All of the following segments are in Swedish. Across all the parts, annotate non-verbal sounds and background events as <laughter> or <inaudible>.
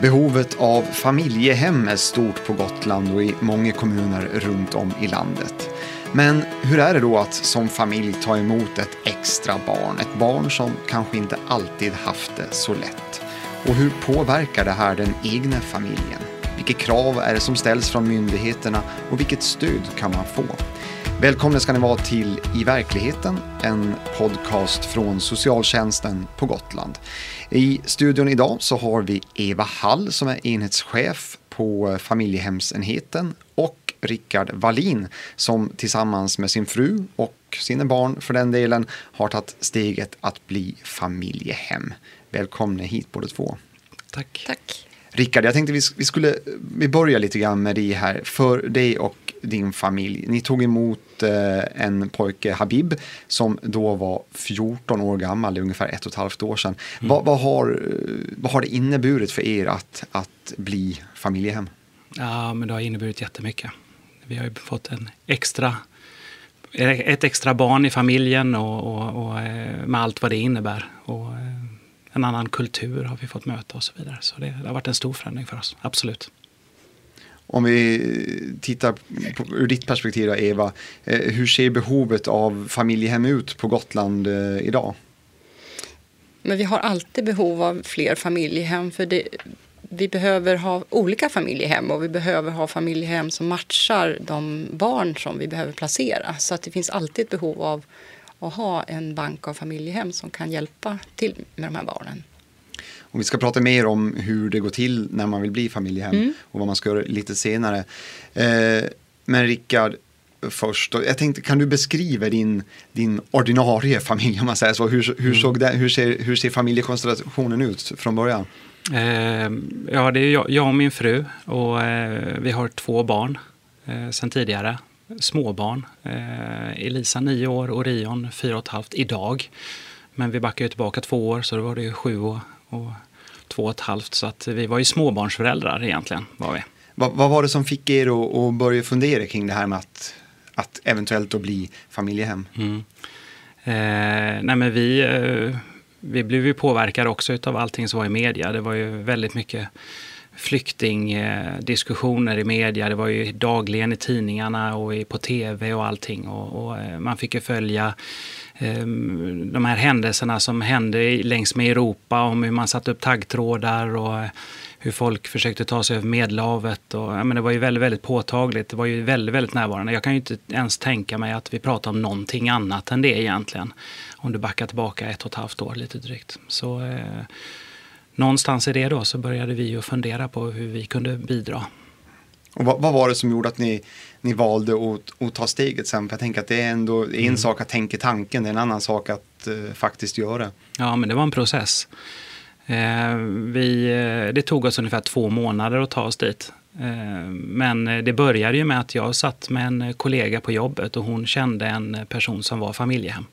Behovet av familjehem är stort på Gotland och i många kommuner runt om i landet. Men hur är det då att som familj ta emot ett extra barn? Ett barn som kanske inte alltid haft det så lätt. Och hur påverkar det här den egna familjen? Vilka krav är det som ställs från myndigheterna och vilket stöd kan man få? Välkomna ska ni vara till I verkligheten, en podcast från socialtjänsten på Gotland. I studion idag så har vi Eva Hall som är enhetschef på familjehemsenheten och Rickard Wallin som tillsammans med sin fru och sina barn för den delen har tagit steget att bli familjehem. Välkomna hit båda två. Tack. Tack. Rickard, jag tänkte vi, vi skulle vi börjar lite grann med dig här. För dig och din familj. Ni tog emot eh, en pojke, Habib, som då var 14 år gammal, ungefär ett och ett halvt år sedan. Mm. Vad, vad, har, vad har det inneburit för er att, att bli familjehem? Ja, men det har inneburit jättemycket. Vi har ju fått en extra, ett extra barn i familjen och, och, och eh, med allt vad det innebär. Och eh, en annan kultur har vi fått möta och så vidare. Så det, det har varit en stor förändring för oss, absolut. Om vi tittar på, ur ditt perspektiv, Eva, eh, hur ser behovet av familjehem ut på Gotland eh, idag? Men vi har alltid behov av fler familjehem för det, vi behöver ha olika familjehem och vi behöver ha familjehem som matchar de barn som vi behöver placera. Så att det finns alltid ett behov av att ha en bank av familjehem som kan hjälpa till med de här barnen. Och vi ska prata mer om hur det går till när man vill bli familjehem mm. och vad man ska göra lite senare. Eh, men Rickard, först, jag tänkte, kan du beskriva din, din ordinarie familj, om man säger så? Hur, hur, mm. såg det, hur, ser, hur ser familjekonstellationen ut från början? Eh, ja, det är jag, jag, och min fru och eh, vi har två barn eh, sedan tidigare. Småbarn. Eh, Elisa nio år, och Orion fyra och ett halvt idag. Men vi backar ju tillbaka två år, så då var det sju och, och två och ett halvt. Så att vi var ju småbarnsföräldrar egentligen. Var vi. Vad, vad var det som fick er att, att börja fundera kring det här med att, att eventuellt då bli familjehem? Mm. Eh, nej men vi, eh, vi blev ju påverkade också av allting som var i media. Det var ju väldigt mycket flyktingdiskussioner i media. Det var ju dagligen i tidningarna och på tv och allting. Och, och eh, man fick ju följa Ehm, de här händelserna som hände längs med Europa om hur man satte upp taggtrådar och eh, hur folk försökte ta sig över Medelhavet. Och, ja, men det var ju väldigt, väldigt påtagligt. Det var ju väldigt, väldigt närvarande. Jag kan ju inte ens tänka mig att vi pratar om någonting annat än det egentligen. Om du backar tillbaka ett och ett halvt år lite drygt. Så eh, någonstans i det då så började vi ju fundera på hur vi kunde bidra. Och vad, vad, var det som gjorde att ni, ni valde att, att ta steget sen? För jag tänker att det är ändå en mm. sak att tänka tanken, det är en annan sak att uh, faktiskt göra. Ja, men det var en process. Eh, vi, eh, det tog oss ungefär två månader att ta oss dit. Eh, men det började ju med att jag satt med en kollega på jobbet och hon kände en person som var familjehem.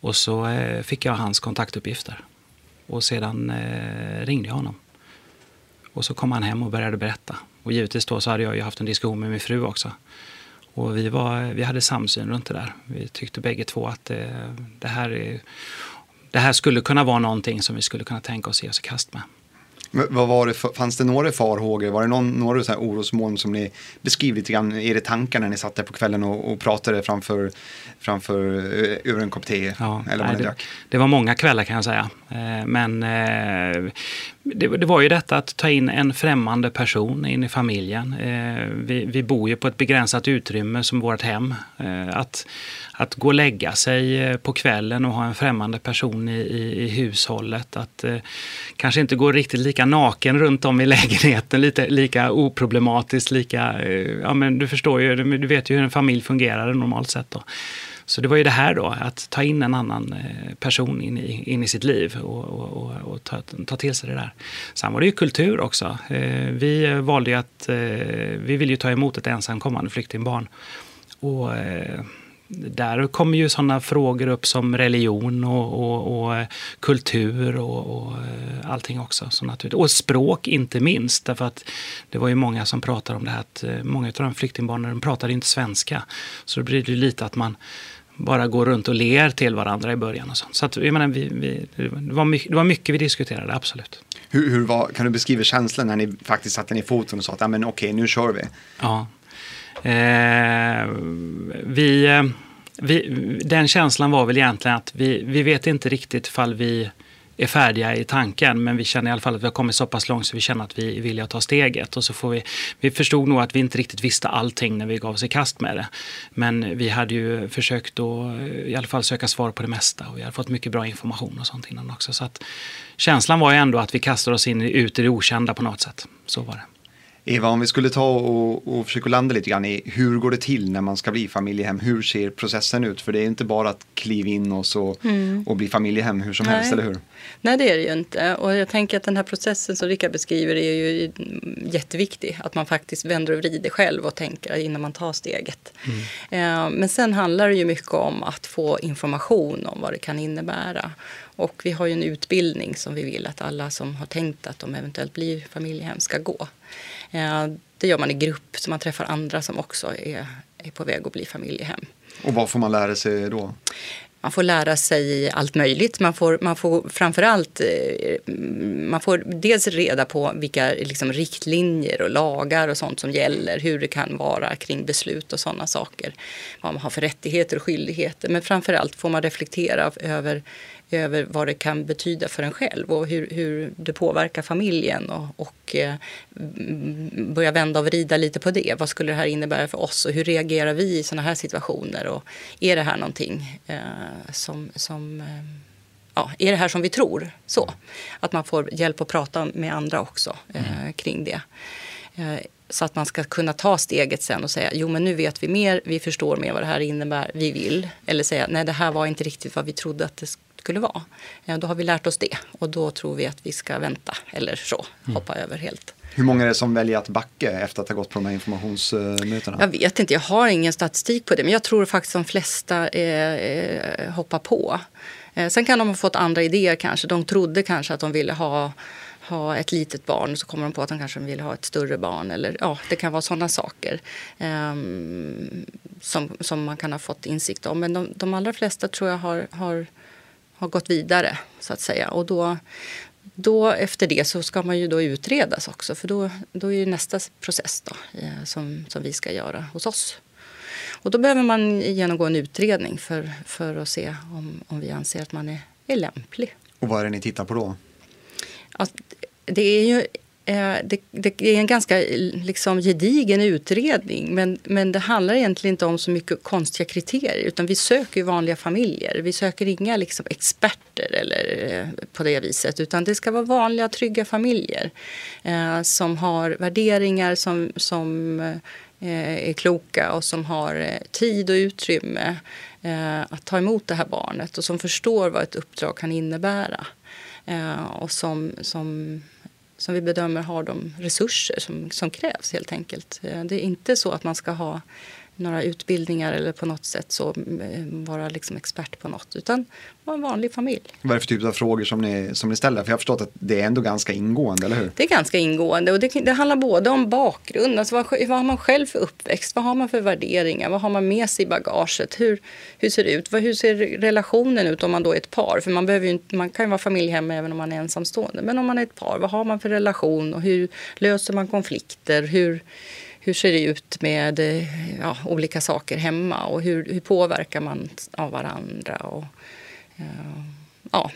Och så eh, fick jag hans kontaktuppgifter. Och sedan eh, ringde jag honom. Och så kom han hem och började berätta. Och givetvis då så hade jag ju haft en diskussion med min fru också. Och vi, var, vi hade samsyn runt det där. Vi tyckte bägge två att det, det här, är, det här skulle kunna vara någonting som vi skulle kunna tänka oss ge oss i kast med. Vad var det fanns det några farhågor? Var det någon, några så här orosmoln som ni beskriver lite grann? Är det tankar när ni satt där på kvällen och, och pratade framför, framför eh, över en kopp te? Ja, eller nej, det, det var många kvällar kan jag säga. Eh, men eh, det, det, var ju detta att ta in en främmande person in i familjen. Eh, vi, vi bor ju på ett begränsat utrymme som vårt hem. Eh, att att gå och lägga sig eh, på kvällen och ha en främmande person i, i, i hushållet. Att eh, kanske inte gå riktigt lika naken runt om i lägenheten, lite, lika oproblematiskt, lika, eh, ja men du förstår ju, du vet ju hur en familj fungerar normalt sett. Då. Så det var ju det här då, att ta in en annan eh, person in i, in i sitt liv och, och, och, ta, ta, till sig det där. Sen var det ju kultur också. Eh, vi valde ju att, eh, vi ville ju ta emot ett ensamkommande flyktingbarn. Och där kommer ju sådana frågor upp som religion och, och, och kultur och, och, allting också. Så naturligt. Och språk inte minst, därför att det var ju många som pratade om det här att många av de flyktingbarnen pratade inte svenska. Så då blir det lite att man bara går runt och ler till varandra i början. Och sånt. Så att, jag menar, vi, vi, det, var mycket, det var mycket vi diskuterade, absolut. Hur, hur var, kan du beskriva känslan när ni faktiskt satte ner foten och sa att ja, men okej, nu kör vi? Ja. Eh, vi, eh, vi, den känslan var väl egentligen att vi, vi vet inte riktigt ifall vi är färdiga i tanken men vi känner i alla fall att vi har kommit så pass långt så vi känner att vi vill ta steget. Och så får vi, vi förstod nog att vi inte riktigt visste allting när vi gav oss i kast med det. Men vi hade ju försökt att eh, i alla fall söka svar på det mesta och vi hade fått mycket bra information och sånt innan också. Så att känslan var ju ändå att vi kastade oss in ut i det okända på något sätt. Så var det. Eva, om vi skulle ta och, och försöka landa lite grann i hur går det till när man ska bli familjehem? Hur ser processen ut? För det är inte bara att kliva in och, så, mm. och bli familjehem hur som Nej. helst, eller hur? Nej, det är det ju inte. Och jag tänker att den här processen som Rickard beskriver är ju jätteviktig. Att man faktiskt vänder och vrider själv och tänker innan man tar steget. Mm. Men sen handlar det ju mycket om att få information om vad det kan innebära. Och vi har ju en utbildning som vi vill att alla som har tänkt att de eventuellt blir familjehem ska gå. Det gör man i grupp, så man träffar andra som också är, är på väg att bli familjehem. Och vad får man lära sig då? Man får lära sig allt möjligt. Man får, man får framförallt eh, man får dels reda på vilka liksom, riktlinjer och lagar och sånt som gäller. Hur det kan vara kring beslut och sådana saker. Vad man har för rättigheter och skyldigheter. Men framförallt får man reflektera över över vad det kan betyda för en själv och hur, hur det påverkar familjen och, och eh, börja vända och vrida lite på det. Vad skulle det här innebära för oss och hur reagerar vi i sådana här situationer och är det här någonting eh, som, som eh, ja, är det här som vi tror? Så. Att man får hjälp att prata med andra också mm. kring det. Så att man ska kunna ta steget sen och säga jo men nu vet vi mer, vi förstår mer vad det här innebär, vi vill. Eller säga nej det här var inte riktigt vad vi trodde att det skulle vara. Då har vi lärt oss det och då tror vi att vi ska vänta eller så, mm. hoppa mm. över helt. Hur många är det som väljer att backa efter att ha gått på de här informationsmötena? Jag vet inte, jag har ingen statistik på det men jag tror faktiskt de flesta eh, eh, hoppar på. Eh, sen kan de ha fått andra idéer kanske. De trodde kanske att de ville ha ha ett litet barn och så kommer de på att de kanske vill ha ett större barn. Eller, ja, det kan vara sådana saker um, som, som man kan ha fått insikt om. Men de, de allra flesta tror jag har, har har gått vidare så att säga. Och då, då efter det så ska man ju då utredas också för då, då är ju nästa process då, eh, som, som vi ska göra hos oss. Och då behöver man genomgå en utredning för, för att se om, om vi anser att man är, är lämplig. Och vad är det ni tittar på då? Att det är ju Eh, det, det, är en ganska liksom, gedigen utredning men, men det handlar egentligen inte om så mycket konstiga kriterier utan vi söker vanliga familjer. Vi söker inga liksom, experter eller, eh, på det viset utan det ska vara vanliga trygga familjer eh, som har värderingar som, som eh, är kloka och som har eh, tid och utrymme eh, att ta emot det här barnet och som förstår vad ett uppdrag kan innebära. och som, som som vi bedömer har de resurser som, som krävs helt enkelt. Eh, det är inte så att man ska ha några utbildningar eller på något sätt så eh, vara liksom expert på något utan vara en vanlig familj. Vad är det för typ av frågor som ni, som ni ställer? För jag har förstått att det är ändå ganska ingående, eller hur? Det är ganska ingående och det, det handlar både om bakgrund, alltså vad, vad, har man själv för uppväxt, vad har man för värderingar, vad har man med sig i bagaget, hur, hur ser det ut, hur ser relationen ut om man då är ett par? För man, behöver ju, man kan ju vara familjehem även om man är ensamstående, men om man är ett par, vad har man för relation och hur löser man konflikter, hur hur ser det ut med eh, ja, olika saker hemma och hur, hur påverkar man av varandra? Och, eh, ja,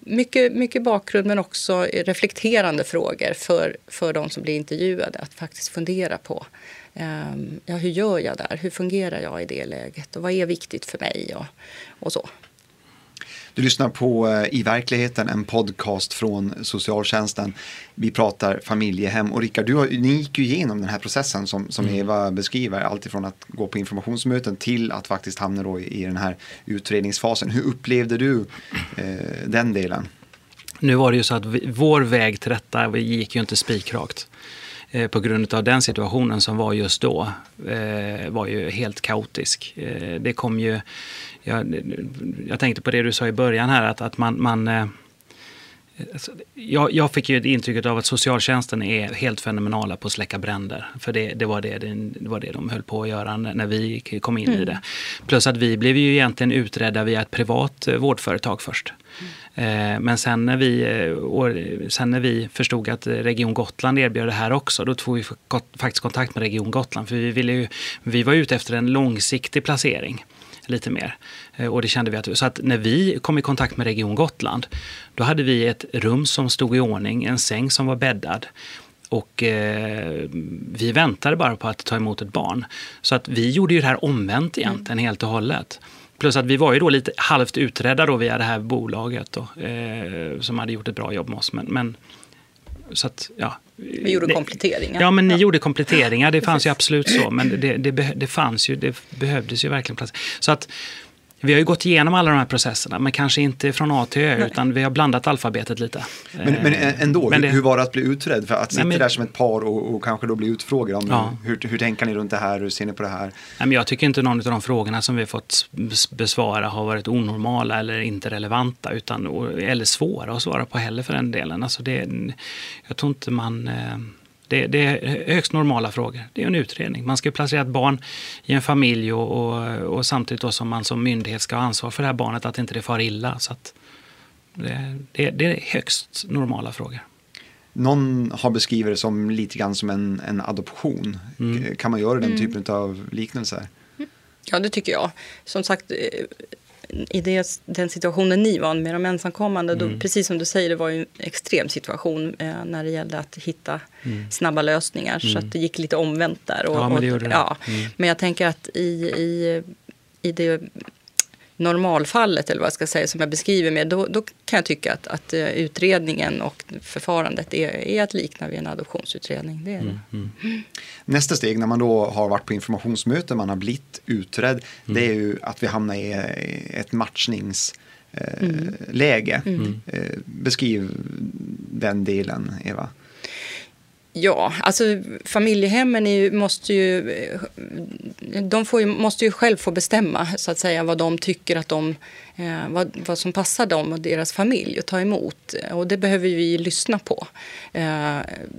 mycket, mycket bakgrund men också reflekterande frågor för, för de som blir intervjuade att faktiskt fundera på ehm, ja, hur gör jag där? Hur fungerar jag i det läget? Och vad är viktigt för mig? Och, och så. Du lyssnar på eh, I verkligheten, en podcast från socialtjänsten. Vi pratar familjehem och Rickard, ni gick ju igenom den här processen som, som mm. Eva beskriver, alltifrån att gå på informationsmöten till att faktiskt hamna då i, i den här utredningsfasen. Hur upplevde du eh, den delen? Nu var det ju så att vi, vår väg till detta vi gick ju inte spikrakt eh, på grund av den situationen som var just då eh, var ju helt kaotisk. Eh, det kom ju jag, jag tänkte på det du sa i början här, att, att man, man eh, alltså, jag, jag, fick ju intrycket av att socialtjänsten är helt fenomenala på att släcka bränder. För det, det, var, det, det var det de höll på att göra när vi kom in mm. i det. Plus att vi blev ju egentligen utredda via ett privat eh, vårdföretag först. Eh, men sen när, vi, eh, sen när vi förstod att Region Gotland erbjöd det här också, då tog vi faktiskt kontakt med Region Gotland. För vi, ville ju, vi var ute efter en långsiktig placering lite mer. Eh, och det kände vi att, så att när vi kom i kontakt med Region Gotland, då hade vi ett rum som stod i ordning, en säng som var bäddad. Och eh, vi väntade bara på att ta emot ett barn. Så att vi gjorde ju det här omvänt egentligen mm. helt och hållet. Plus att vi var ju då lite halvt utredda då via det här bolaget då, eh, som hade gjort ett bra jobb med oss. Men, men så att, ja. Vi gjorde kompletteringar. Ja, men ni ja. gjorde kompletteringar. Det fanns ju absolut så. Men det, det, det, fanns ju, det behövdes ju verkligen plats. Så att vi har ju gått igenom alla de här processerna, men kanske inte från A till Ö, Nej. utan vi har blandat alfabetet lite. Men, men eh, ändå, men det, hur var det att bli utredd? För att sitta men, där som ett par och, och, kanske då bli utfrågad om ja. hur, hur tänker ni runt det här, hur ser ni på det här? Nej, men jag tycker inte någon av de frågorna som vi har fått besvara har varit onormala eller inte relevanta, utan, eller svåra att svara på heller för den delen. Alltså det, jag tror inte man... Eh, det, det, är högst normala frågor. Det är en utredning. Man ska placera ett barn i en familj och, och, och samtidigt då som man som myndighet ska ha ansvar för det här barnet, att inte det far illa. Så det, det, det, är högst normala frågor. Någon har beskrivit det som lite grann som en, en adoption. Mm. Kan man göra den mm. typen av liknelser? Ja, det tycker jag. Som sagt, i det, den situationen ni var med de ensamkommande, mm. då, precis som du säger, det var ju en extrem situation eh, när det gällde att hitta mm. snabba lösningar. Mm. Så att det gick lite omvänt där. Och, ja, men det gjorde det. Ja. Mm. Men jag tänker att i, i, i det normalfallet, eller vad jag ska säga, som jag beskriver med, då, då kan jag tycka att, att eh, utredningen och förfarandet är, är att likna vid en adoptionsutredning. Det är det. Mm, mm. Nästa steg när man då har varit på informationsmöte, man har blivit utredd, mm. det är ju att vi hamnar i ett matchningsläge. Mm. eh, beskriv den delen, Eva. Ja, alltså familjehemmen ju, måste ju, eh, de får ju, måste ju själv få bestämma så att säga vad de tycker att de, eh, vad, vad som passar dem och deras familj att ta emot. Och det behöver vi lyssna på. Eh,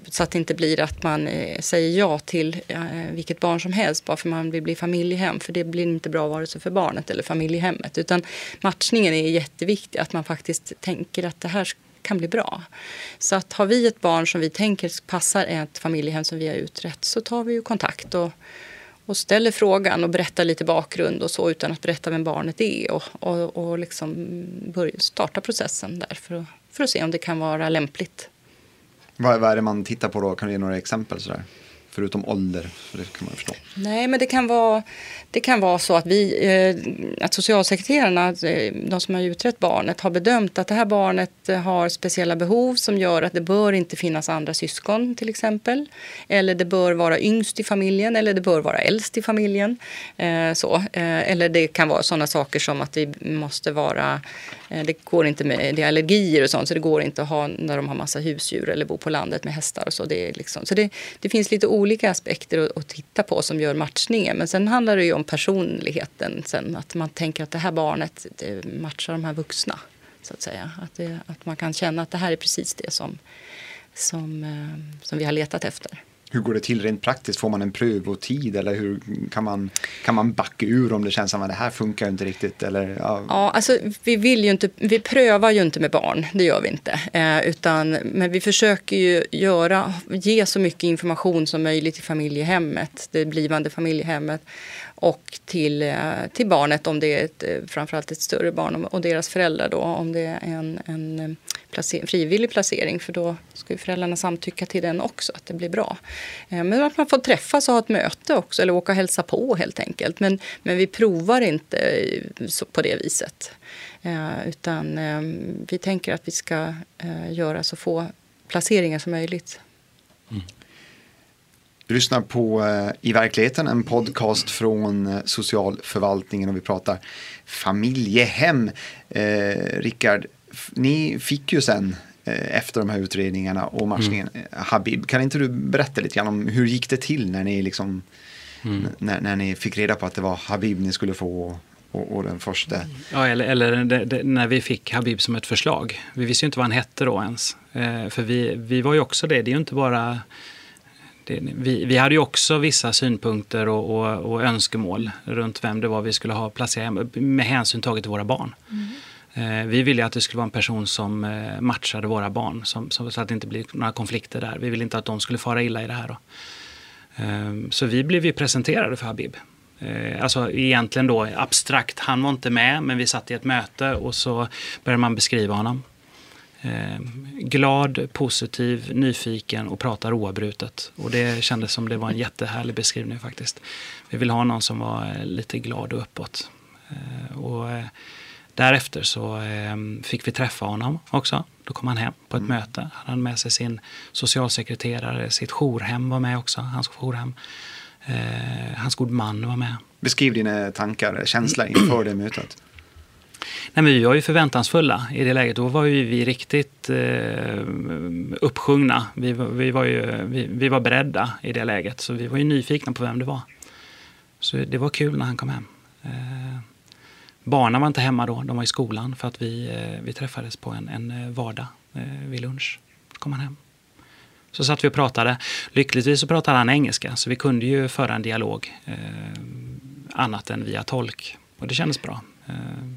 så att det inte blir att man eh, säger ja till eh, vilket barn som helst bara för man vill bli familjehem. För det blir inte bra vare sig för barnet eller familjehemmet. Utan matchningen är jätteviktig, att man faktiskt tänker att det här kan bli bra. Så att har vi ett barn som vi tänker passar ett familjehem som vi har utrett så tar vi ju kontakt och, och ställer frågan och berättar lite bakgrund och så utan att berätta vem barnet är och, och, och liksom börja starta processen där för att, för att se om det kan vara lämpligt. Vad, vad är det man tittar på då? Kan du ge några exempel? Sådär? Förutom ålder, för det kan man förstå. Nej, men det kan vara, det kan vara så att, vi, eh, att socialsekreterarna, eh, de som har utrett barnet, har bedömt att det här barnet eh, har speciella behov som gör att det bör inte finnas andra syskon till exempel. Eller det bör vara yngst i familjen eller det bör vara äldst i familjen. Eh, så. Eller det kan vara sådana saker som att det måste vara det går inte med det är allergier och sånt så det går inte att ha när de har massa husdjur eller bor på landet med hästar och så. Det, är liksom, så det, det finns lite olika olika aspekter att, att titta på som gör matchningen. Men sen handlar det ju om personligheten sen. Att man tänker att det här barnet det matchar de här vuxna. Så att säga. Att, det, att man kan känna att det här är precis det som, som, eh, som vi har letat efter. Hur går det till rent praktiskt? Får man en prövotid eller hur kan man, kan man backa ur om det känns som att det här funkar inte riktigt? Eller, ja. ja, alltså, vi, vill ju inte, vi prövar ju inte med barn, det gör vi inte. Eh, utan, men vi försöker ju göra, ge så mycket information som möjligt till familjehemmet, det blivande familjehemmet och till, eh, till barnet om det är ett, eh, framförallt ett större barn och deras föräldrar då om det är en, en eh, placer, frivillig placering för då ska ju föräldrarna samtycka till den också att det blir bra. Men att man får träffas och ha ett möte också eller åka och hälsa på helt enkelt. Men, men vi provar inte på det viset. Utan vi tänker att vi ska göra så få placeringar som möjligt. Mm. Du lyssnar på eh, I verkligheten, en podcast från eh, socialförvaltningen och vi pratar familjehem. Eh, Rickard, ni fick ju sen eh, efter de här utredningarna och matchningen mm. Habib. Kan inte du berätta lite grann om hur gick det till när ni, liksom, mm. när, när ni fick reda på att det var Habib ni skulle få och, och, den första. Ja, eller, eller det, det, när vi fick Habib som ett förslag. Vi visste ju inte vad han hette då ens. Eh, för vi, vi var ju också det. Det är ju inte bara det, vi, vi, hade ju också vissa synpunkter och, och, och, önskemål runt vem det var vi skulle ha placerat med hänsyn taget till våra barn. Mm. Eh, vi ville att det skulle vara en person som eh, matchade våra barn som, så att det inte blir några konflikter där. Vi ville inte att de skulle fara illa i det här. Då. Ehm, så vi blev ju presenterade för Habib. Eh, alltså egentligen då abstrakt, han var inte med men vi satt i ett möte och så började man beskriva honom. Ehm, glad, positiv, nyfiken och pratar oavbrutet. Och det kändes som det var en jättehärlig beskrivning faktiskt. Vi ville ha någon som var lite glad och uppåt. Och Därefter så eh, fick vi träffa honom också. Då kom han hem på ett mm. möte. Han hade med sig sin socialsekreterare, sitt jourhem var med också, hans jourhem. Eh, hans god man var med. Beskriv dina tankar, känsla inför det mötet. Nej, men vi var ju förväntansfulla i det läget. Då var ju vi riktigt eh, uppsjungna. Vi, vi, var ju, vi, vi, var beredda i det läget. Så vi var ju nyfikna på vem det var. Så det var kul när han kom hem. Eh, Barnen var inte hemma då, de var i skolan för att vi, eh, vi träffades på en, en eh, vardag eh, vid lunch. Då kom han hem. Så satt vi och pratade. Lyckligtvis så pratade han engelska så vi kunde ju föra en dialog eh, annat än via tolk. Och det kändes bra. Eh,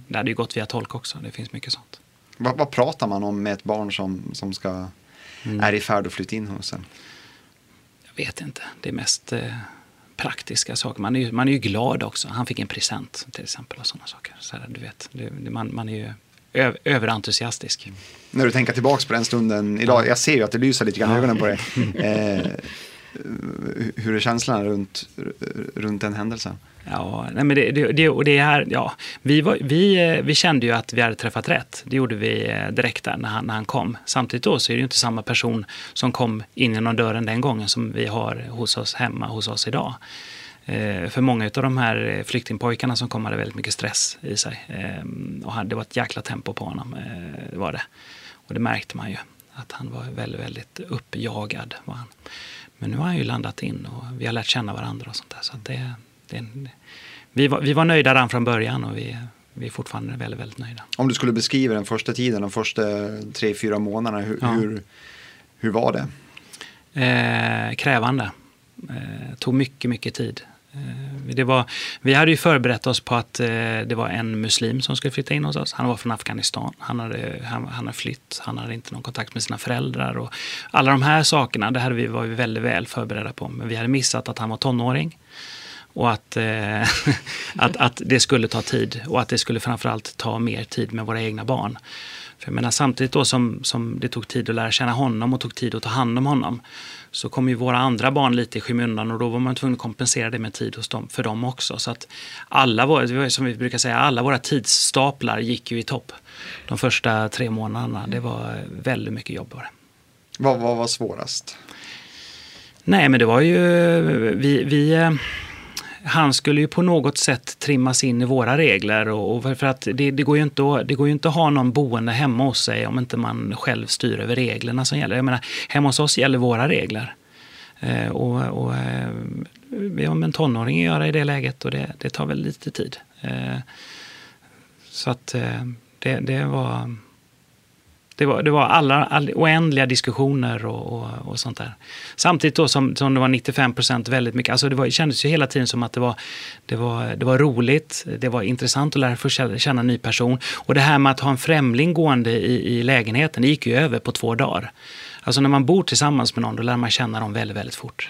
det hade ju gått via tolk också, det finns mycket sånt. Vad, vad pratar man om med ett barn som, som ska, mm. är i färd att flytta in hos en? Jag vet inte. Det är mest eh, praktiska saker. Man är, ju, man är ju glad också. Han fick en present till exempel och sådana saker. Så här, du vet, det, man, man är ju ö, överentusiastisk. När du tänker tillbaka på den stunden idag, jag ser ju att det lyser lite grann i ja. ögonen på dig. <laughs> Eh, hur är känslan runt, runt den händelsen? Ja, nej men det, det, det, och det här, ja, vi, var, vi, vi kände ju att vi hade träffat rätt. Det gjorde vi eh, direkt där när han, när han kom. Samtidigt då så är det ju inte samma person som kom in genom dörren den gången som vi har hos oss hemma hos oss idag. Eh, för många av de här eh, flyktingpojkarna som kom hade väldigt mycket stress i sig. Och det var ett jäkla tempo på honom. Var det. Och det märkte man ju. Att han var väldigt, väldigt uppjagad. Var han. Men nu har han ju landat in och vi har lärt känna varandra och sånt där. Så det, det, vi, var, vi var nöjda redan från början och vi, vi är fortfarande väldigt, väldigt nöjda. Om du skulle beskriva den första tiden, de första tre, fyra månaderna, hur, ja. hur, hur, var det? Eh, krävande. Eh, tog mycket, mycket tid. Eh, det var, vi hade ju förberett oss på att eh, det var en muslim som skulle flytta in hos oss. Han var från Afghanistan. Han hade, han, han hade flytt. Han hade inte någon kontakt med sina föräldrar. Och alla de här sakerna det hade vi, var vi väldigt väl förberedda på. Men vi hade missat att han var tonåring. Och att, eh, <laughs> att, att det skulle ta tid och att det skulle framförallt ta mer tid med våra egna barn. För jag menar, samtidigt då som, som det tog tid att lära känna honom och tog tid att ta hand om honom så kom ju våra andra barn lite i skymundan och då var man tvungen att kompensera det med tid hos dem, för dem också. Så att alla våra, som vi brukar säga, alla våra tidsstaplar gick ju i topp. De första tre månaderna, det var väldigt mycket jobb bara. Vad, vad var svårast? Nej, men det var ju, vi, vi eh, han skulle ju på något sätt trimmas in i våra regler. Och, och för att det, det, går ju inte att, det går ju inte att ha någon boende hemma hos sig om inte man själv styr över reglerna som gäller. Jag menar, hemma hos oss gäller våra regler. Eh, och, och eh, vi har med en tonåring att göra i det läget och det, det tar väl lite tid. Eh, så att eh, det, det var det var, det var alla, all, oändliga diskussioner och, och, och, sånt där. Samtidigt då som, som det var 95 procent väldigt mycket, alltså det, var, det kändes ju hela tiden som att det var, det, var, det var roligt, det var intressant att lära sig känna en ny person. Och det här med att ha en främling gående i, i lägenheten, det gick ju över på två dagar. Alltså när man bor tillsammans med någon, då lär man känna dem väldigt, väldigt fort.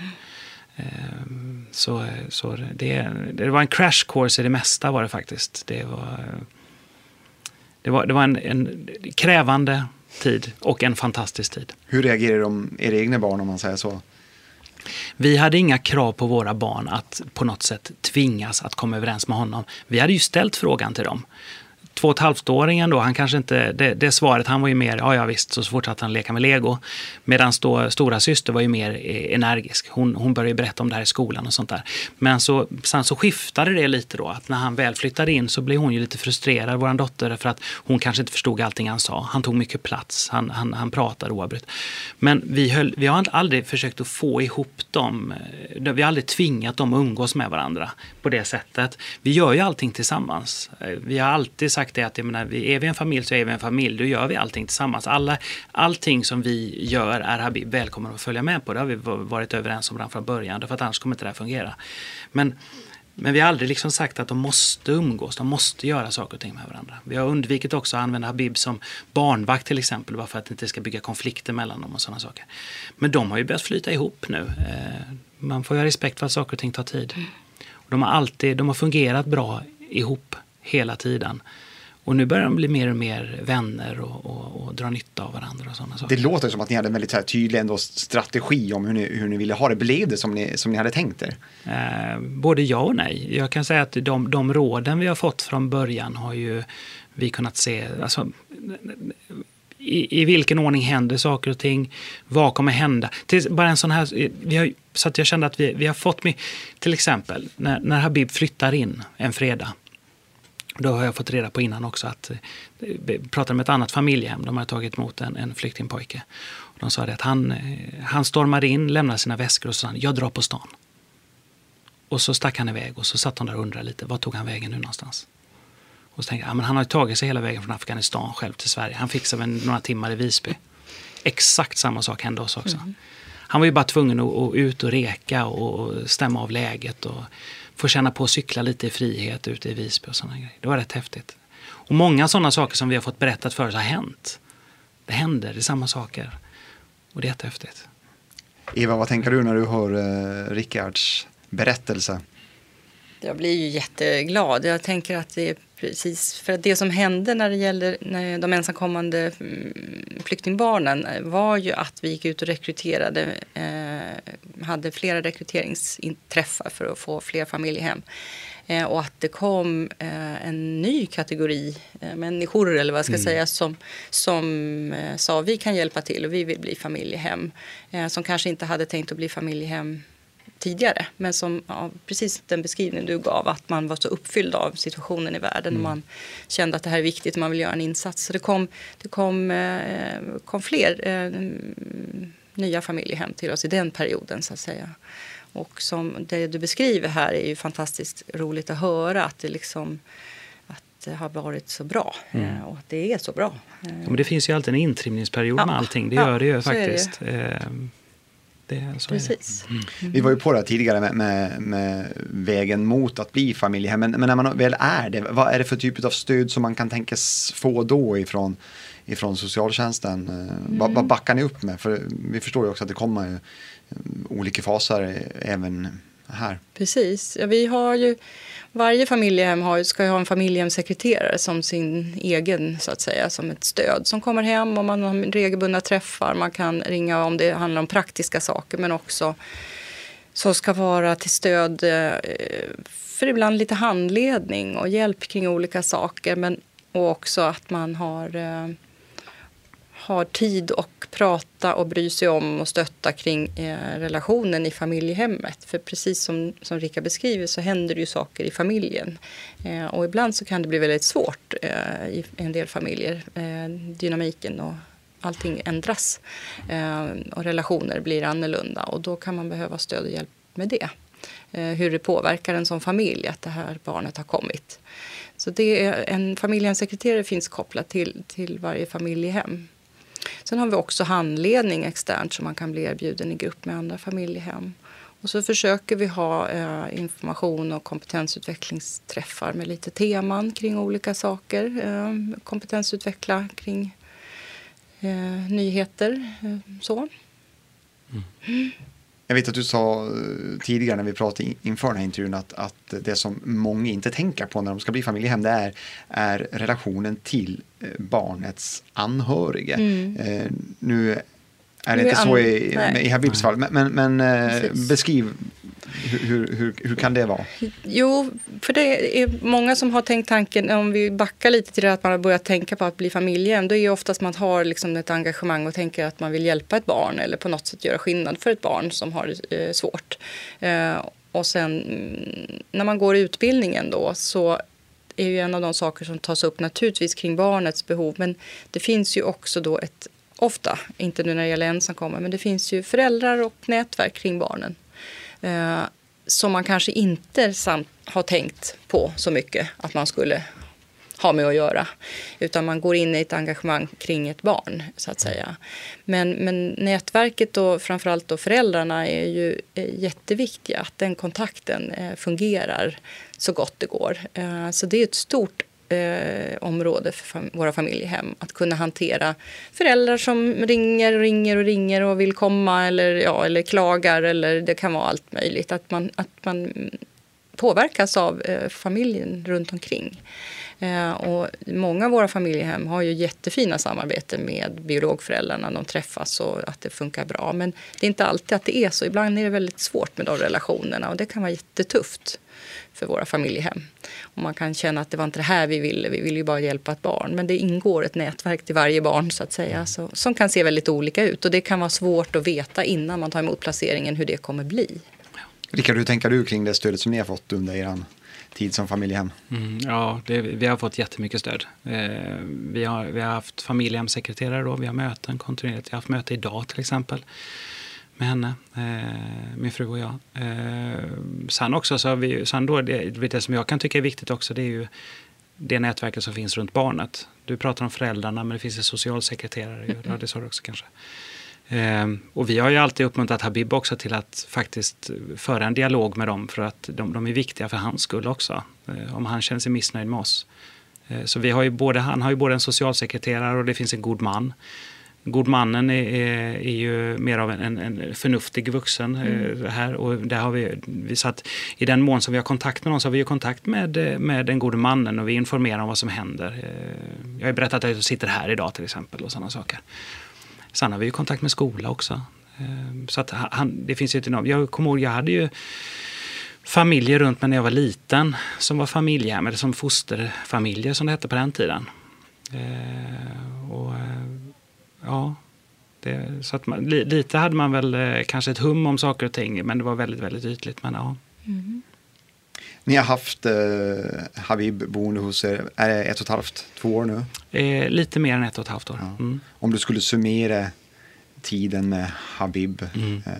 Ehm, så, så det, det var en crash course i det mesta var det faktiskt. Det var, det var, det var en, en krävande tid och en fantastisk tid. Hur reagerar de, era egna barn om man säger så? Vi hade inga krav på våra barn att på något sätt tvingas att komma överens med honom. Vi hade ju ställt frågan till dem två och ett halvt-åringen då, han kanske inte, det, det, svaret, han var ju mer, ja ja visst, så fortsatte han leka med lego. Medan då stora syster var ju mer e, energisk. Hon, hon började berätta om det här i skolan och sånt där. Men så, sen så skiftade det lite då, att när han väl flyttade in så blev hon ju lite frustrerad, vår dotter, för att hon kanske inte förstod allting han sa. Han tog mycket plats, han, han, han pratade oavbrutet. Men vi, höll, vi har aldrig försökt att få ihop dem, eh, vi har aldrig tvingat dem att umgås med varandra på det sättet. Vi gör ju allting tillsammans. Eh, vi har alltid sagt sagt det att jag menar, är vi en familj så är vi en familj. Då gör vi allting tillsammans. Alla, allting som vi gör är Habib välkommen att följa med på. Det har vi varit överens om redan från början. För att annars kommer inte det här fungera. Men Men vi har aldrig liksom sagt att de måste umgås, de måste göra saker och ting med varandra. Vi har undvikit också att använda Habib som barnvakt till exempel, bara för att det inte ska bygga konflikter mellan dem och sådana saker. Men de har ju börjat flyta ihop nu. Eh, man får ju ha respekt för att saker och ting tar tid. De har alltid, de har fungerat bra ihop hela tiden. Och nu börjar de bli mer och mer vänner och, och, och dra nytta av varandra och sådana saker. Det låter som att ni hade en väldigt här tydlig ändå strategi om hur ni, hur ni ville ha det. Blev det som ni, som ni hade tänkt er? Eh, både ja och nej. Jag kan säga att de, de råden vi har fått från början har ju vi kunnat se, alltså, i, i vilken ordning händer saker och ting? Vad kommer hända? Till, bara en sån här, vi har, så att jag kände att vi, vi har fått, med, till exempel när, när Habib flyttar in en fredag då har jag fått reda på innan också att eh, pratade med ett annat familjehem. De har tagit emot en, en flyktingpojke. Och de sa det att han, eh, han stormade in, lämnade sina väskor och sa jag drar på stan. Och så stack han iväg och så satt de där och undrade lite, var tog han vägen nu någonstans? Och så tänkte jag, ja, men han har tagit sig hela vägen från Afghanistan själv till Sverige. Han fick sig några timmar i Visby. Exakt samma sak hände oss också. Mm. Han var ju bara tvungen att, att ut och reka och stämma av läget. Och få känna på att cykla lite i frihet ute i Visby och sådana grejer. Det var rätt häftigt. Och många sådana saker som vi har fått berättat för oss har hänt. Det händer, det är samma saker. Och det är jättehäftigt. Eva, vad tänker du när du hör eh, Rickards berättelse? Jag blir ju jätteglad. Jag tänker att det är precis för att det som hände när det gäller de ensamkommande mm, flyktingbarnen var ju att vi gick ut och rekryterade, eh, hade flera rekryteringsträffar för att få fler familjehem. Eh, och att det kom eh, en ny kategori människor, eller vad jag ska mm. säga, som, som sa vi kan hjälpa till och vi vill bli familjehem. Eh, som kanske inte hade tänkt att bli familjehem tidigare. Men som, ja, precis den beskrivning du gav, att man var så uppfylld av situationen i världen. Mm. man kände att det här är viktigt och man vill göra en insats. Så det kom, det kom, eh, kom fler eh, nya familjehem till oss i den perioden så att säga. Och som det du beskriver här är ju fantastiskt roligt att höra att det liksom det har varit så bra mm. Eh, och att det är så bra. Ja, men det finns ju alltid en intrimningsperiod ja. med allting, det gör det ju faktiskt. Det. Det, så Precis. Mm. Mm. Vi var ju på det tidigare med, med, med, vägen mot att bli familjehem. Men, men, när man väl är det, vad är det för typ av stöd som man kan tänkas få då ifrån, ifrån socialtjänsten? Mm. Vad, vad backar ni upp med? För vi förstår ju också att det kommer ju olika faser även här. Precis. Ja, vi har ju varje familjehem har, ska ha en familjehemssekreterare som sin egen, så att säga, som ett stöd som kommer hem och man har regelbundna träffar. Man kan ringa om det handlar om praktiska saker men också som ska vara till stöd eh, för ibland lite handledning och hjälp kring olika saker. Men, och också att man har eh, har tid att prata och bry sig om och stötta kring eh, relationen i familjehemmet. För precis som, som Rika beskriver så händer det ju saker i familjen. Eh, och ibland så kan det bli väldigt svårt eh, i en del familjer. Eh, dynamiken och allting ändras eh, och relationer blir annorlunda och då kan man behöva stöd och hjälp med det. Eh, hur det påverkar en som familj att det här barnet har kommit. Så det är, en familjehemssekreterare finns kopplat till, till varje familjehem. Sen har vi också handledning externt så man kan bli erbjuden i grupp med andra familjehem. Och så försöker vi ha eh, information och kompetensutvecklingsträffar med lite teman kring olika saker. Eh, kompetensutveckla kring eh, nyheter. Eh, så. Mm. Jag vet att du sa eh, tidigare när vi pratade inför den här intervjun att, att det som många inte tänker på när de ska bli familjehem det är, är relationen till eh, barnets anhöriga. Mm. Eh, nu är det inte så i, i Habibs fall, men, men, men beskriv hur, hur, hur, kan det vara? Jo, för det är många som har tänkt tanken, om vi backar lite till det att man har börjat tänka på att bli familjehem, då är det oftast man har liksom ett engagemang och tänker att man vill hjälpa ett barn eller på något sätt göra skillnad för ett barn som har det eh, svårt. Eh, och sen mm, när man går utbildningen då så är ju en av de saker som tas upp naturligtvis kring barnets behov, men det finns ju också då ett ofta, inte nu när det gäller ensamkommande, men det finns ju föräldrar och nätverk kring barnen eh, som man kanske inte samt har tänkt på så mycket att man skulle ha med att göra. Utan man går in i ett engagemang kring ett barn, så att säga. Men, men nätverket och framförallt då föräldrarna är ju jätteviktiga. Att den kontakten eh, fungerar så gott det går. Eh, så det är ett stort eh, område för fam våra familjehem. Att kunna hantera föräldrar som ringer och ringer och ringer och vill komma eller, ja, eller klagar eller det kan vara allt möjligt. Att man, att man påverkas av eh, familjen runt omkring. Eh, och många av våra familjehem har ju jättefina samarbeten med biologföräldrarna. De träffas och att det funkar bra. Men det är inte alltid att det är så. Ibland är det väldigt svårt med de relationerna och det kan vara jättetufft för våra familjehem. Och man kan känna att det var inte det här vi ville, vi ville ju bara hjälpa ett barn. Men det ingår ett nätverk till varje barn så att säga, så, som kan se väldigt olika ut. Och det kan vara svårt att veta innan man tar emot placeringen hur det kommer bli. Rickard, hur tänker du kring det stödet som ni har fått under er tid som familjehem? Mm, ja, det, vi har fått jättemycket stöd. Eh, vi, har, vi har haft familjehemssekreterare då, vi har möten kontinuerligt. Vi har haft möte idag till exempel med henne, eh, min fru och jag. Eh, sen också så har vi, sen då, det, det som jag kan tycka är viktigt också, det är ju det nätverket som finns runt barnet. Du pratar om föräldrarna, men det finns en socialsekreterare, mm. ja, det sa du också kanske. Eh, och vi har ju alltid uppmuntrat Habib också till att faktiskt föra en dialog med dem för att de, de är viktiga för hans skull också. Eh, om han känner sig missnöjd med oss. Eh, så vi har ju både, han har ju både en socialsekreterare och det finns en god man. Godmannen är, är, är ju mer av en, en förnuftig vuxen mm. här. Och där har vi, vi satt, I den mån som vi har kontakt med någon så har vi ju kontakt med, med den gode mannen och vi informerar om vad som händer. Jag har berättat att jag sitter här idag till exempel och sådana saker. Sen har vi ju kontakt med skola också. Så att han, det finns ju inte Jag kommer ihåg, jag hade ju familjer runt mig när jag var liten som var familjehem, eller som fosterfamiljer som det hette på den tiden. Och ja, det, så att man, lite hade man väl eh, kanske ett hum om saker och ting, men det var väldigt, väldigt ytligt. Men, ja. Mm. Ni har haft eh, Habib boende hos er, är det ett och ett halvt, två år nu? Eh, lite mer än ett och ett halvt år. Ja. Mm. Om du skulle summera tiden med Habib, mm. eh,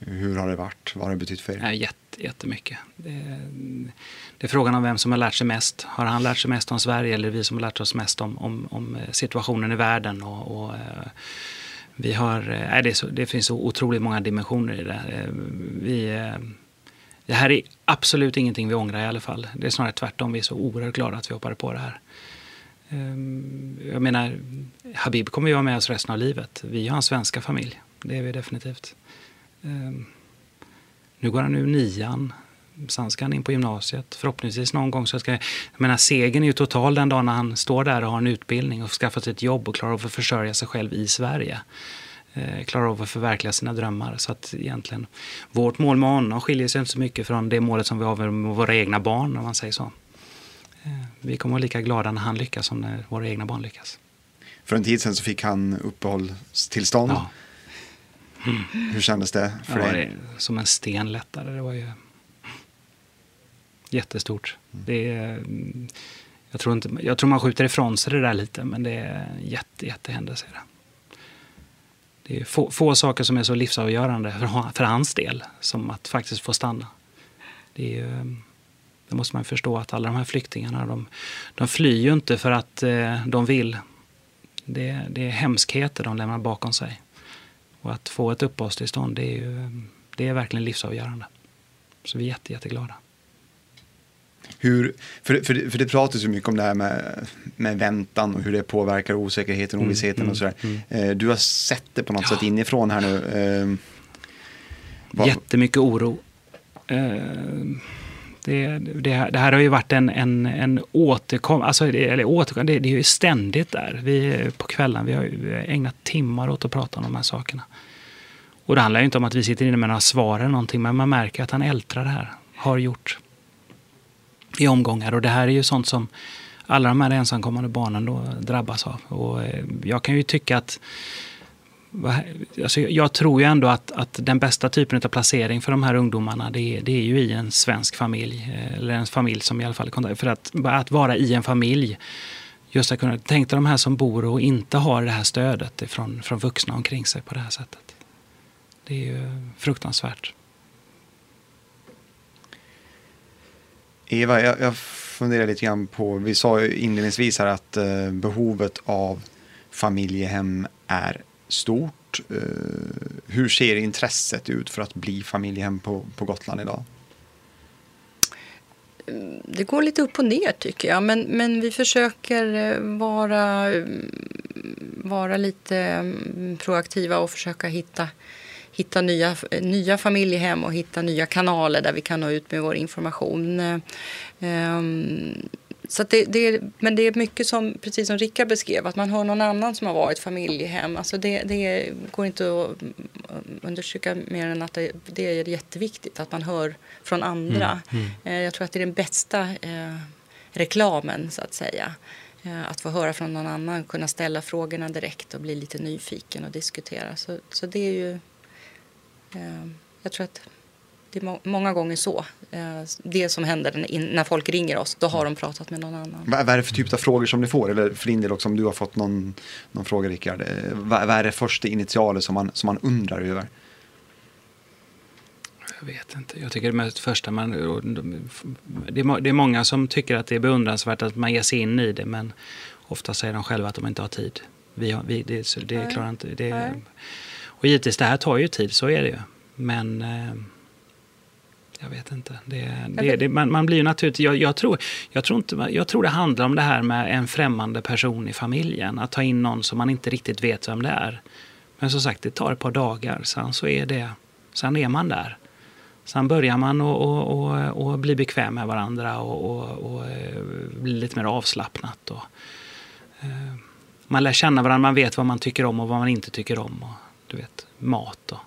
hur har det varit? Vad har det betytt för er? Ja, jätte, jättemycket. Det, det är frågan om vem som har lärt sig mest. Har han lärt sig mest om Sverige eller vi som har lärt oss mest om, om, om eh, situationen i världen? Och, och eh, vi har, eh, nej, det, så, det, finns så otroligt många dimensioner i det. Vi, det här är absolut ingenting vi ångrar i alla fall. Det är snarare tvärtom. Vi är så oerhört glada att vi hoppade på det här. Jag menar, Habib kommer ju vara med oss resten av livet. Vi har en svenska familj. Det är vi definitivt. Nu går han ur nian. Sen ska han in på gymnasiet. Förhoppningsvis någon gång så ska... Jag menar, segern är ju total den dagen när han står där och har en utbildning och skaffar sig ett jobb och klarar av att försörja sig själv i Sverige. Eh, klarar av att förverkliga sina drömmar. Så att egentligen, vårt mål med honom skiljer sig inte så mycket från det målet som vi har med våra egna barn, om man säger så. Eh, vi kommer vara lika glada när han lyckas som när våra egna barn lyckas. För en tid sedan så fick han uppehållstillstånd. Ja. Mm. Hur kändes det för ja, dig? Det som en sten lättare. Det var ju jättestort. Mm. Det är, jag, tror inte, jag tror man skjuter ifrån sig det där lite, men det är en jätte, jättehändelse. Det är få, få saker som är så livsavgörande för, för hans del som att faktiskt få stanna. Det, är, då måste man förstå att alla de här flyktingarna, de, de flyr ju inte för att eh, de vill. Det, det är hemskheter de lämnar bakom sig. Och att få ett uppehållstillstånd, det är, ju, det är verkligen livsavgörande. Så vi är jätte, jätteglada. Hur, för, för, för det pratas ju mycket om det här med, med väntan och hur det påverkar osäkerheten och mm, ovissheten mm, och sådär. Mm. Eh, du har sett det på något ja. sätt inifrån här nu. Eh, vad... Jättemycket oro. Eh, det, det, det, här har ju varit en, en, en återkom, alltså, eller återkom, det, det är ju ständigt där. Vi, på kvällen vi har, har ägnat timmar åt att prata om de här sakerna. Och det handlar ju inte om att vi sitter inne med några svar eller någonting, men man märker att han ältrar det här. Har gjort i omgångar. Och det här är ju sånt som alla de här ensamkommande barnen då drabbas av. Och eh, jag kan ju tycka att Alltså jag tror ju ändå att, att den bästa typen av placering för de här ungdomarna det är, det är ju i en svensk familj. Eh, eller en familj som i alla fall är För att, att vara i en familj. Just att kunna, tänk dig de här som bor och inte har det här stödet från, från vuxna omkring sig på det här sättet. Det är ju fruktansvärt. Eva, jag, jag funderar lite grann på, vi sa inledningsvis här att eh, behovet av familjehem är stort. Eh, hur ser intresset ut för att bli familjehem på, på Gotland idag? Det går lite upp och ner tycker jag, men, men vi försöker eh, vara, mm, vara lite mm, proaktiva och försöka hitta hitta nya, nya familjehem och hitta nya kanaler där vi kan nå ut med vår information. Um, så det, det, men det är mycket som, precis som Rickard beskrev, att man hör någon annan som har varit familjehem. Alltså det, det går inte att undersöka mer än att det, är jätteviktigt att man hör från andra. Mm, mm. Eh, jag tror att det är den bästa eh, reklamen, så att säga. Eh, att få höra från någon annan, kunna ställa frågorna direkt och bli lite nyfiken och diskutera. Så, så det är ju Eh, jag tror att det är många gånger så. Eh, det som händer när folk ringer oss, då har de pratat med någon annan. Vad är det för typ av frågor som ni får? Eller för din del också om du har fått någon, någon fråga Rickard. Eh, vad är det första initialet som man, som man undrar över? Jag vet inte. Jag tycker det mest första man... Det är, det är många som tycker att det är beundransvärt att man ger sig in i det men ofta säger de själva att de inte har tid. Vi har, vi, det, det klarar inte... Det, och givetvis, det här tar ju tid, så är det ju. Men eh, jag vet inte. Det, det, det, man, man, blir ju naturligtvis... Jag, jag, tror, jag, tror inte, jag tror det handlar om det här med en främmande person i familjen. Att ta in någon som man inte riktigt vet vem det är. Men som sagt, det tar ett par dagar, sen så är det... Sen är man där. Sen börjar man att och, och, och bli bekväm med varandra och, och, och eh, bli lite mer avslappnat. Och, eh, man lär känna varandra, man vet vad man tycker om och vad man inte tycker om. Och, du vet, mat och...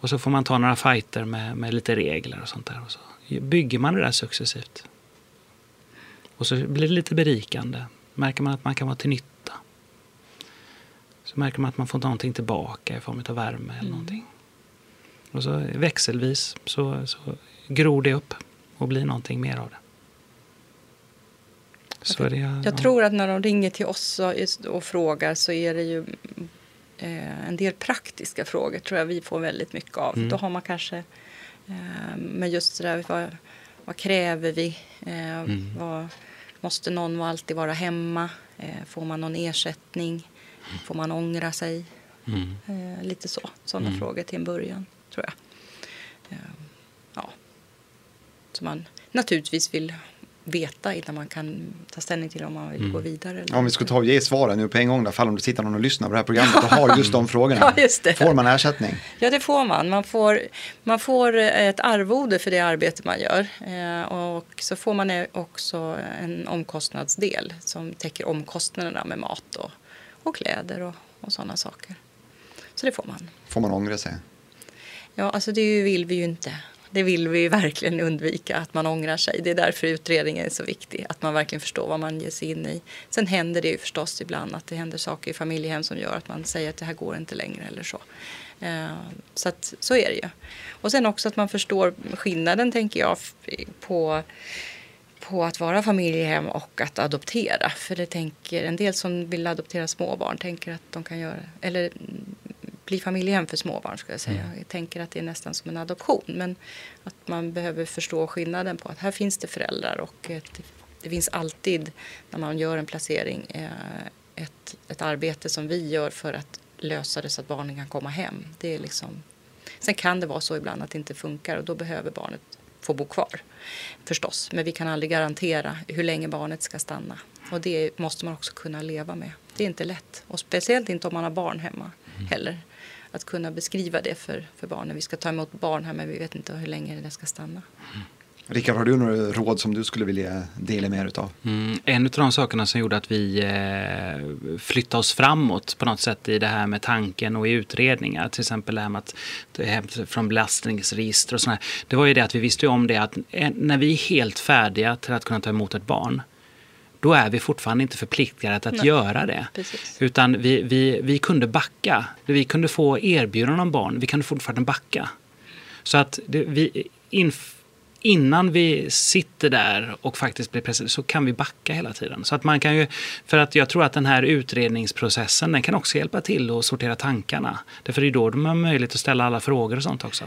Och så får man ta några fighter med, med lite regler och sånt där. Och så bygger man det där successivt. Och så blir det lite berikande. Märker man att man kan vara till nytta. Så märker man att man får någonting tillbaka i form av värme eller mm. någonting. Och så växelvis så, så gror det upp och blir någonting mer av det. Så jag, det, jag ja. tror att när de ringer till oss och, och frågar så är det ju en del praktiska frågor tror jag vi får väldigt mycket av. Mm. Då har man kanske, eh, men just det där, vad, vad kräver vi? Eh, mm. vad, måste någon alltid vara hemma? Eh, får man någon ersättning? Får man ångra sig? Mm. Eh, lite så, sådana mm. frågor till en början tror jag. Eh, ja. Så man naturligtvis vill veta innan man kan ta ställning till om man vill mm. gå vidare. Eller om vi ska ta och ge svaren nu på en gång, då, fall om det sitter någon och lyssnar på det här programmet och har just de <laughs> frågorna. ja, just det. Får man ersättning? Ja, det får man. Man får, man får ett arvode för det arbete man gör. Eh, och så får man också en omkostnadsdel som täcker omkostnaderna med mat och, och kläder och, och sådana saker. Så det får man. Får man ångra sig? Ja, alltså det vill vi ju inte. Det vill vi verkligen undvika, att man ångrar sig. Det är därför utredningen är så viktig, att man verkligen förstår vad man ger sig in i. Sen händer det ju förstås ibland att det händer saker i familjehem som gör att man säger att det här går inte längre eller så. Eh, så att, så är det ju. Och sen också att man förstår skillnaden, tänker jag, på på att vara familjehem och att adoptera. För det tänker, en del som vill adoptera småbarn tänker att de kan göra, eller bli familjehem för småbarn. Ska jag, säga. Mm. jag tänker att det är nästan som en adoption. Men att man behöver förstå skillnaden på att här finns det föräldrar och ett, det finns alltid när man gör en placering eh, ett, ett arbete som vi gör för att lösa det så att barnen kan komma hem. Det är liksom, sen kan det vara så ibland att det inte funkar och då behöver barnet få bo kvar förstås. Men vi kan aldrig garantera hur länge barnet ska stanna. Och det måste man också kunna leva med. Det är inte lätt. Och speciellt inte om man har barn hemma mm. Heller att kunna beskriva det för, för barnen. Vi ska ta emot barn här men vi vet inte hur länge det ska stanna. Mm. Rickard, har du några råd som du skulle vilja dela med dig av? Mm, en av de sakerna som gjorde att vi eh, flyttade oss framåt på något sätt i det här med tanken och i utredningar, till exempel det här med att det från belastningsregister och sådär. Det var ju det att vi visste om det att när vi är helt färdiga till att kunna ta emot ett barn då är vi fortfarande inte förpliktigade att Nej. göra det. Precis. Utan vi, vi, vi kunde backa. Vi kunde få erbjudanden om barn, vi kunde fortfarande backa. Så att det, vi, inf, innan vi sitter där och faktiskt blir president så kan vi backa hela tiden. Så att man kan ju, för att jag tror att den här utredningsprocessen den kan också hjälpa till att sortera tankarna. Därför det är då de har möjlighet att ställa alla frågor och sånt också.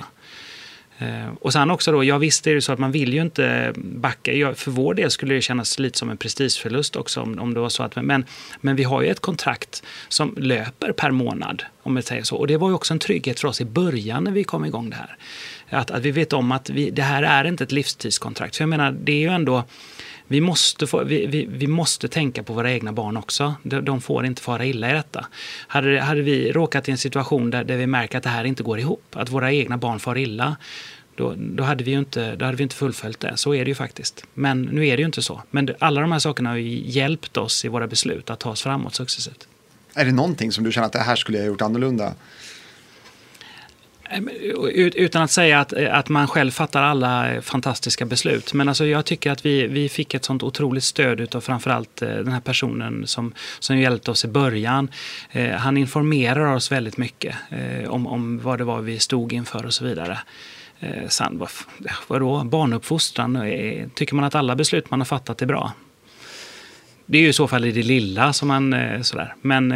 Eh, och sen också då, ja visst är det så att man vill ju inte backa. För vår del skulle det kännas lite som en prestigeförlust också om, om det var så att, men, men vi har ju ett kontrakt som löper per månad, om vi säger så. Och det var ju också en trygghet för oss i början när vi kom igång det här. Att, att vi vet om att vi, det här är inte ett livstidskontrakt. För jag menar, det är ju ändå vi måste, få, vi, vi, vi, måste tänka på våra egna barn också. De, de får inte fara illa i detta. Hade, hade vi råkat i en situation där, där vi märker att det här inte går ihop, att våra egna barn far illa, då, då, hade vi ju inte, då hade vi inte fullföljt det. Så är det ju faktiskt. Men nu är det ju inte så. Men alla de här sakerna har ju hjälpt oss i våra beslut att ta oss framåt successivt. Är det någonting som du känner att det här skulle jag ha gjort annorlunda? Ehm, utan att säga att, att man själv fattar alla fantastiska beslut. Men alltså jag tycker att vi, vi fick ett sånt otroligt stöd av framförallt eh, den här personen som, som hjälpte oss i början. Eh, han informerar oss väldigt mycket eh, om, om vad det var vi stod inför och så vidare. Eh, sen, vadå, barnuppfostran? Eh, tycker man att alla beslut man har fattat är bra? Det är ju i så fall i det lilla som man eh, sådär. Eh, men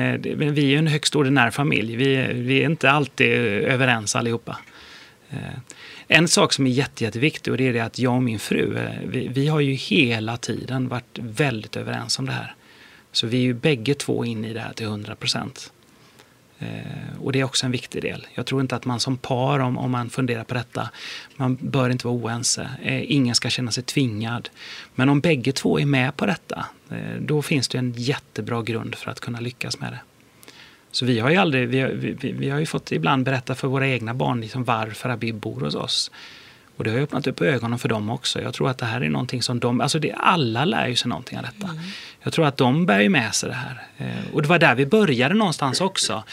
vi är ju en högst ordinär familj. Vi, eh, vi är inte alltid överens allihopa. En sak som är jätte, jätteviktig och det är det att jag och min fru, vi, vi har ju hela tiden varit väldigt överens om det här. Så vi är ju bägge två inne i det här till 100 procent. Eh, och det är också en viktig del. Jag tror inte att man som par, om, om man funderar på detta, man bör inte vara oense. Eh, ingen ska känna sig tvingad. Men om bägge två är med på detta, eh, då finns det en jättebra grund för att kunna lyckas med det. Så vi har ju aldrig, vi har, vi, vi har ju fått ibland berätta för våra egna barn liksom varför Habib bor hos oss. Och det har öppnat upp ögonen för dem också. Jag tror att det här är någonting som de, alltså det, alla lär ju sig någonting av detta. Mm. Jag tror att de bär ju med sig det här. Eh, och det var där vi började någonstans också.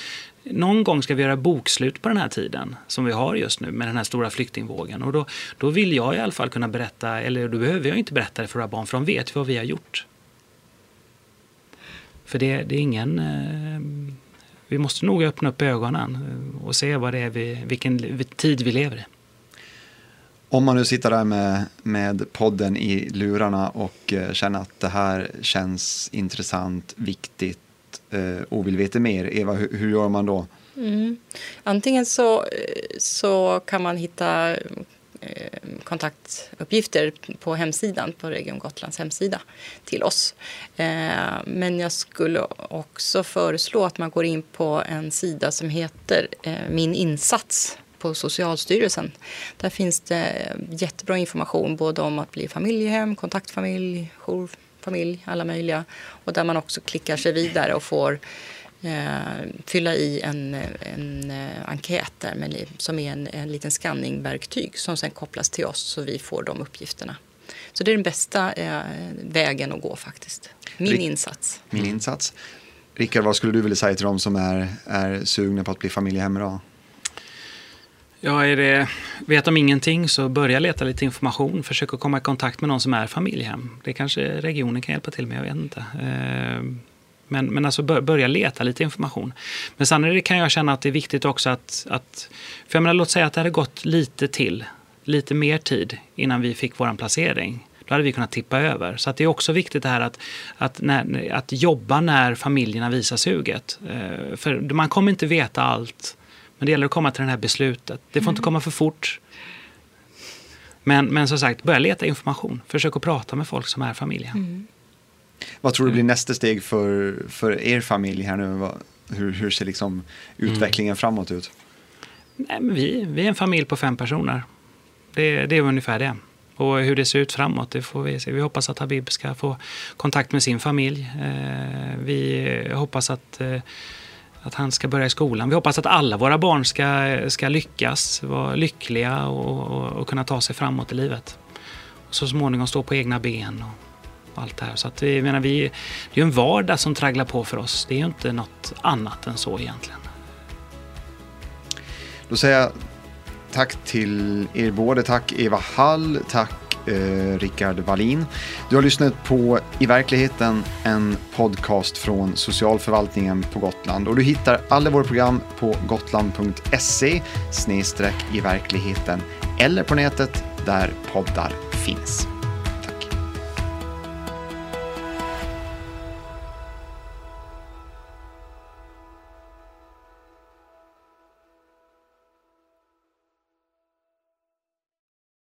Någon gång ska vi göra bokslut på den här tiden som vi har just nu med den här stora flyktingvågen. Och då, då vill jag i alla fall kunna berätta, eller då behöver jag inte berätta det för våra barn för de vet vad vi har gjort. För det, det är ingen... Eh, vi måste nog öppna upp ögonen och se vad det är vi, vilken tid vi lever i. Om man nu sitter där med, med podden i lurarna och eh, känner att det här känns intressant, viktigt eh, och vill veta mer, Eva, hur, hur gör man då? Mm. Antingen så, eh, så kan man hitta eh, kontaktuppgifter på hemsidan, på Region Gotlands hemsida till oss. Eh, men jag skulle också föreslå att man går in på en sida som heter Min insats på Socialstyrelsen. Där finns det jättebra information både om att bli familjehem, kontaktfamilj, jourfamilj, alla möjliga. Och där man också klickar sig vidare och får eh, fylla i en, en eh, enkät där med, som är en, en liten skanningverktyg som sen kopplas till oss så vi får de uppgifterna. Så det är den bästa eh, vägen att gå faktiskt. Min insats. Min insats. Rickard, vad skulle du vilja säga till dem som är, är sugna på att bli familjehem idag? Ja, är det, vet de ingenting så börja leta lite information. Försök att komma i kontakt med någon som är familjehem. Det kanske regionen kan hjälpa till med, jag vet inte. Ehm, men, men alltså börja leta lite information. Men sen kan jag känna att det är viktigt också att, att för jag menar, låt säga att det hade gått lite till, lite mer tid innan vi fick vår placering. Då hade vi kunnat tippa över. Så att det är också viktigt det här att, att, när, att jobba när familjerna visar suget. Ehm, för man kommer inte veta allt men det gäller att komma till det här beslutet. Det får mm. inte komma för fort. Men, men som sagt, börja leta information. Försök att prata med folk som är familjen. Mm. Vad tror du blir mm. nästa steg för, för er familj här nu? Hur, hur ser liksom utvecklingen mm. framåt ut? Nej, men vi, vi är en familj på fem personer. Det, det är ungefär det. Och hur det ser ut framåt, det får vi se. Vi hoppas att Habib ska få kontakt med sin familj. Eh, vi hoppas att eh, att han ska börja i skolan. Vi hoppas att alla våra barn ska, ska lyckas, vara lyckliga och, och, och kunna ta sig framåt i livet. Och så småningom stå på egna ben och allt det här. Så att vi, menar, vi, det är en vardag som tragglar på för oss. Det är ju inte något annat än så egentligen. Då säger jag tack till er båda. Tack Eva Hall, tack eh, Rickard Wallin. Du har lyssnat på I verkligheten, en podcast från socialförvaltningen på Gotland. Och du hittar alla våra program på gotland.se i verkligheten eller på nätet där poddar finns.